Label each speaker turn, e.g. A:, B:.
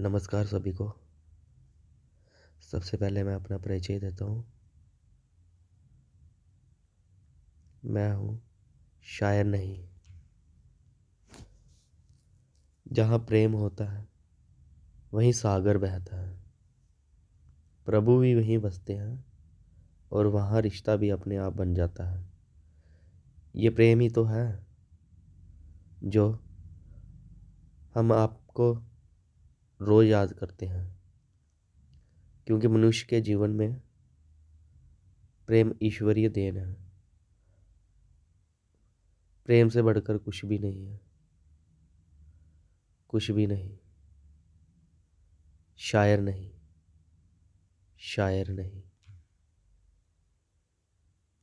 A: नमस्कार सभी को। सबसे पहले मैं अपना परिचय देता हूँ। मैं हूँ शायर नहीं। जहाँ प्रेम होता है, वहीं सागर बहता है। प्रभु भी वहीं बसते हैं और वहाँ रिश्ता भी अपने आप बन जाता है। ये प्रेम ही तो है, जो हम आपको रोज़ याद करते हैं। क्योंकि मनुष्य के जीवन में प्रेम ईश्वरीय देन है। प्रेम से बढ़कर कुछ भी नहीं है। कुछ भी नहीं। शायर नहीं। शायर नहीं।